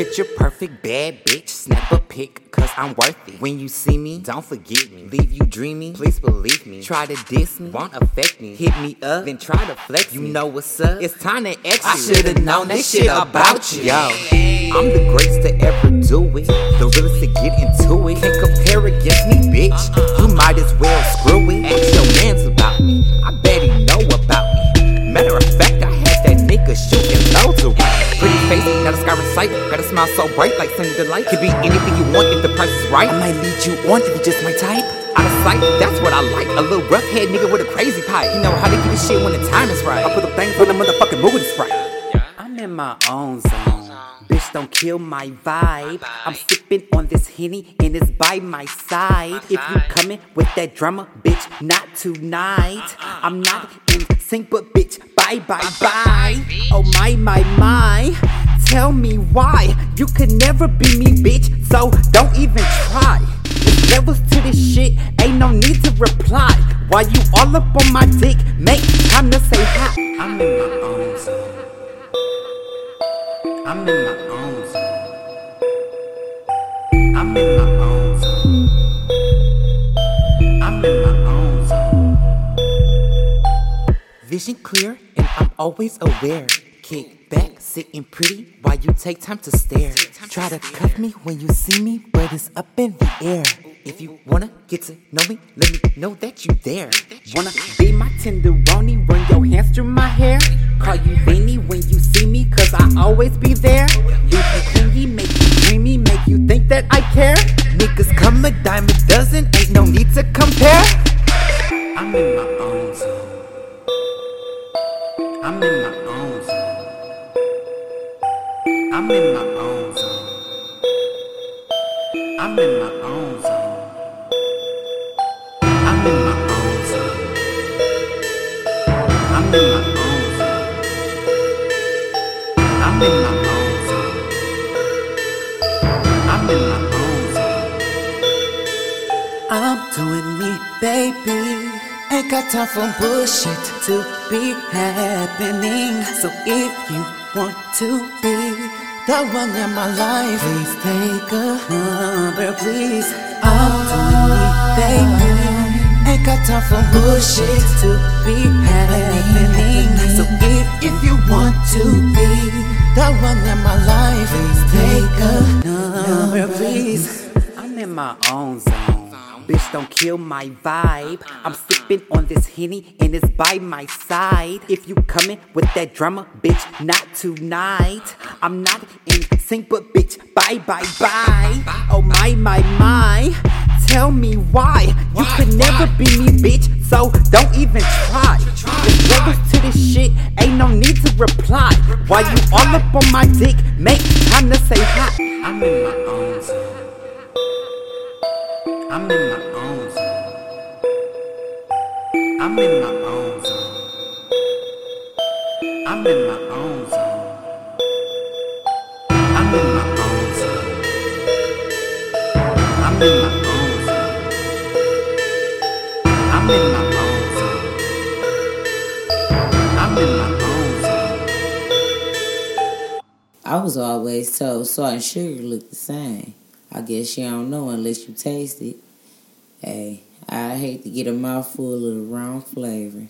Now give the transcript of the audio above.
Picture perfect bad bitch, snap a pic, cause I'm worth it. When you see me, don't forget me. Leave you dreaming, please believe me. Try to diss me, won't affect me. Hit me up, then try to flex You know what's up? It's time to exit. I should've known that shit about you. Yo, I'm the greatest to ever do it. The realest to get into it. Can't compare against me, bitch. You might as well screw it. Ask your mans about me. I bet he know about me. Matter of fact, I had that nigga of Pretty face, got a scar sight. Got a smile so bright like sunny delight. Could be anything you want if the price is right. I might lead you on if you just my type. Out of sight, that's what I like. A little rough head nigga with a crazy pipe. You know how to get his shit when the time is right. I put the things when the motherfucking mood is right. I'm in my own zone. Bitch, don't kill my vibe. I'm sipping on this henny and it's by my side. If you coming with that drama, bitch, not tonight. I'm not in sync, but bitch, bye bye bye. Oh my my my. Tell me why you could never be me, bitch. So don't even try. If levels to this shit, ain't no need to reply. While you all up on my dick, make time to say hi. I'm in my own zone. I'm in my own zone. I'm in my own zone. I'm in my own zone. Vision clear, and I'm always aware. Kick back, sitting pretty while you take time to stare. Try to cuff me when you see me, but it's up in the air. If you wanna get to know me, let me know that you there. Wanna be my tenderoni, run your hands through my hair. Call you veiny when you see me, cause I always be there. Leave you clingy, make you dreamy, make you think that I care. Niggas come a dime a dozen, ain't no need to compare. I'm in my own zone. I'm in my own zone. I'm in my own zone. I'm in my own zone. I'm in my own zone. I'm in my own zone. I'm doing me, baby. Ain't got time for bullshit to be happening. So if you want to be the one in my life, please take a number, please. I'm doing baby. Ain't got time for bullshit to be happening. So if, if you want to be the one in my life, please take a number, please. I'm in my own zone. Bitch, don't kill my vibe. I'm sipping on this henny and it's by my side. If you coming with that drama, bitch, not tonight. I'm not in sync, but bitch, bye bye bye. Oh my my my. Tell me why you could never be me, bitch. So don't even try. If levels to this shit, ain't no need to reply. While you all up on my dick, make time to say hi. I'm in my own zone. I'm in my own zone. I'm in my own zone. I'm in my own zone. I'm in my own zone. I'm in my own zone. I'm in my own zone. I'm in my own zone. I was always told salt and sugar look the same. I guess you don't know unless you taste it. Hey, I hate to get a mouthful of the wrong flavor.